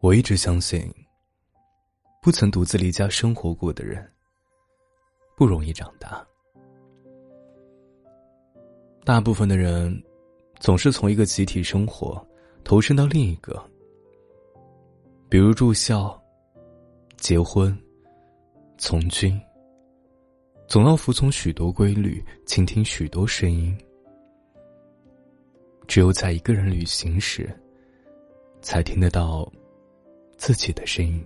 我一直相信，不曾独自离家生活过的人，不容易长大。大部分的人，总是从一个集体生活投身到另一个，比如住校、结婚、从军，总要服从许多规律，倾听许多声音。只有在一个人旅行时，才听得到。自己的声音，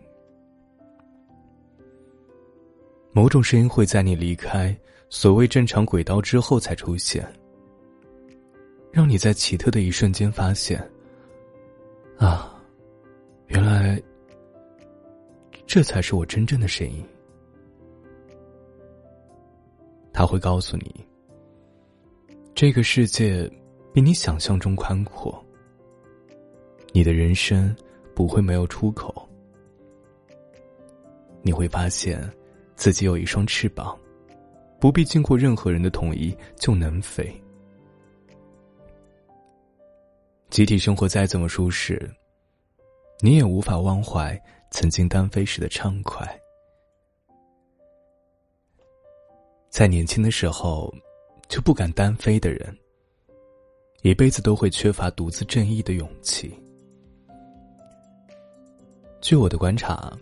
某种声音会在你离开所谓正常轨道之后才出现，让你在奇特的一瞬间发现，啊，原来这才是我真正的声音。他会告诉你，这个世界比你想象中宽阔，你的人生。不会没有出口。你会发现，自己有一双翅膀，不必经过任何人的同意就能飞。集体生活再怎么舒适，你也无法忘怀曾经单飞时的畅快。在年轻的时候就不敢单飞的人，一辈子都会缺乏独自正义的勇气。据我的观察，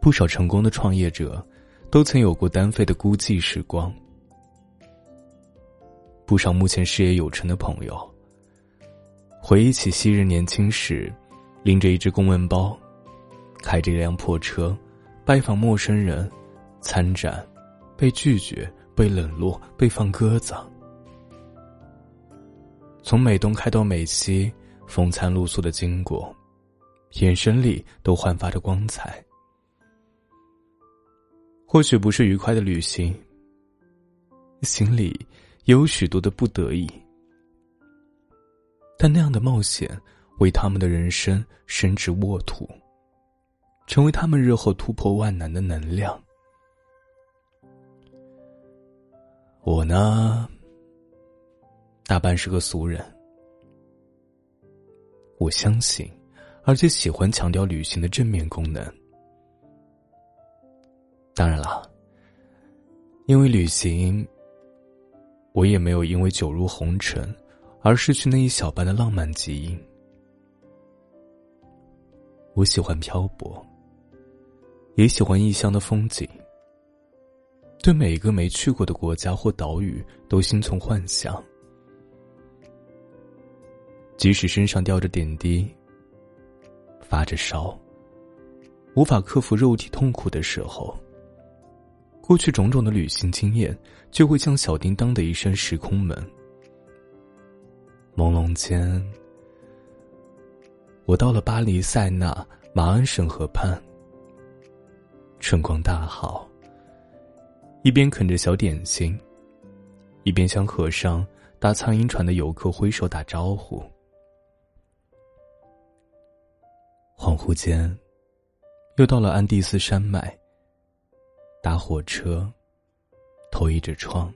不少成功的创业者都曾有过单飞的孤寂时光。不少目前事业有成的朋友，回忆起昔日年轻时，拎着一只公文包，开着一辆破车，拜访陌生人，参展，被拒绝，被冷落，被放鸽子。从美东开到美西，风餐露宿的经过。眼神里都焕发着光彩。或许不是愉快的旅行，心里也有许多的不得已。但那样的冒险，为他们的人生伸直沃土，成为他们日后突破万难的能量。我呢，大半是个俗人，我相信。而且喜欢强调旅行的正面功能。当然了，因为旅行，我也没有因为酒入红尘而失去那一小半的浪漫基因。我喜欢漂泊，也喜欢异乡的风景，对每一个没去过的国家或岛屿都心存幻想，即使身上吊着点滴。发着烧，无法克服肉体痛苦的时候，过去种种的旅行经验就会像小叮当的一扇时空门。朦胧间，我到了巴黎塞纳马鞍省河畔，春光大好。一边啃着小点心，一边向河上搭苍蝇船的游客挥手打招呼。恍惚间，又到了安第斯山脉。搭火车，投倚着窗，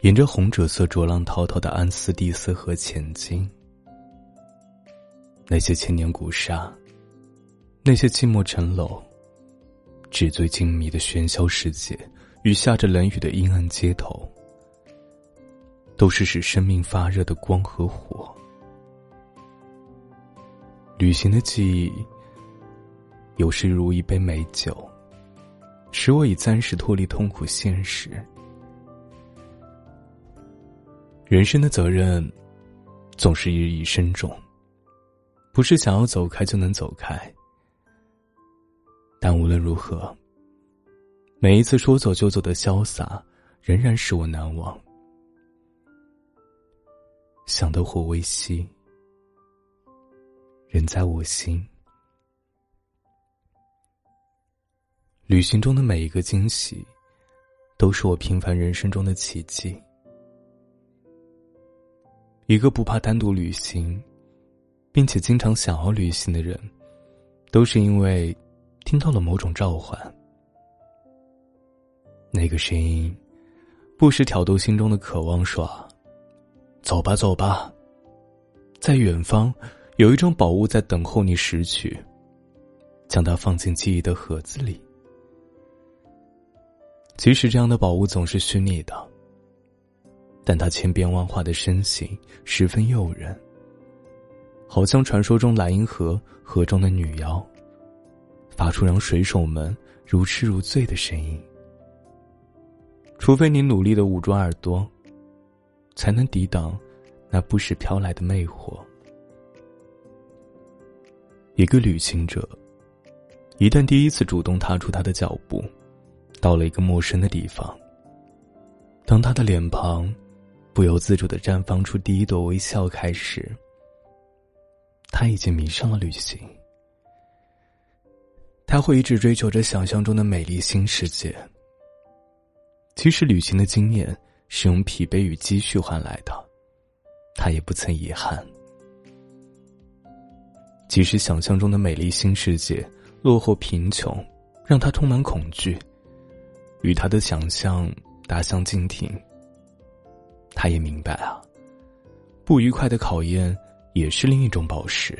沿着红赭色浊浪滔滔的安斯蒂斯河前进。那些千年古刹，那些寂寞城楼，纸醉金迷的喧嚣世界与下着冷雨的阴暗街头，都是使生命发热的光和火。旅行的记忆，有时如一杯美酒，使我已暂时脱离痛苦现实。人生的责任，总是日益深重，不是想要走开就能走开。但无论如何，每一次说走就走的潇洒，仍然使我难忘。想得火微熄。人在我心。旅行中的每一个惊喜，都是我平凡人生中的奇迹。一个不怕单独旅行，并且经常想要旅行的人，都是因为听到了某种召唤。那个声音，不时挑逗心中的渴望，说：“走吧，走吧，在远方。”有一种宝物在等候你拾取，将它放进记忆的盒子里。即使这样的宝物总是虚拟的，但它千变万化的身形十分诱人，好像传说中莱茵河河中的女妖，发出让水手们如痴如醉的声音。除非你努力的捂住耳朵，才能抵挡那不时飘来的魅惑。一个旅行者，一旦第一次主动踏出他的脚步。到了一个陌生的地方。当他的脸庞不由自主的绽放出第一朵微笑开始，他已经迷上了旅行。他会一直追求着想象中的美丽新世界。即使旅行的经验是用疲惫与积蓄换来的，他也不曾遗憾。即使想象中的美丽新世界落后贫穷，让他充满恐惧。与他的想象大相径庭。他也明白啊，不愉快的考验也是另一种宝石。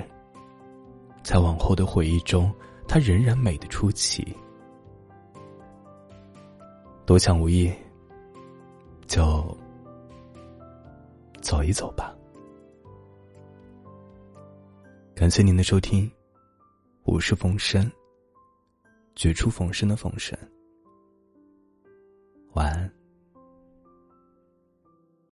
在往后的回忆中，他仍然美得出奇。多想无益，就走一走吧。感谢您的收听，我是冯生，绝处逢生的冯生。晚安。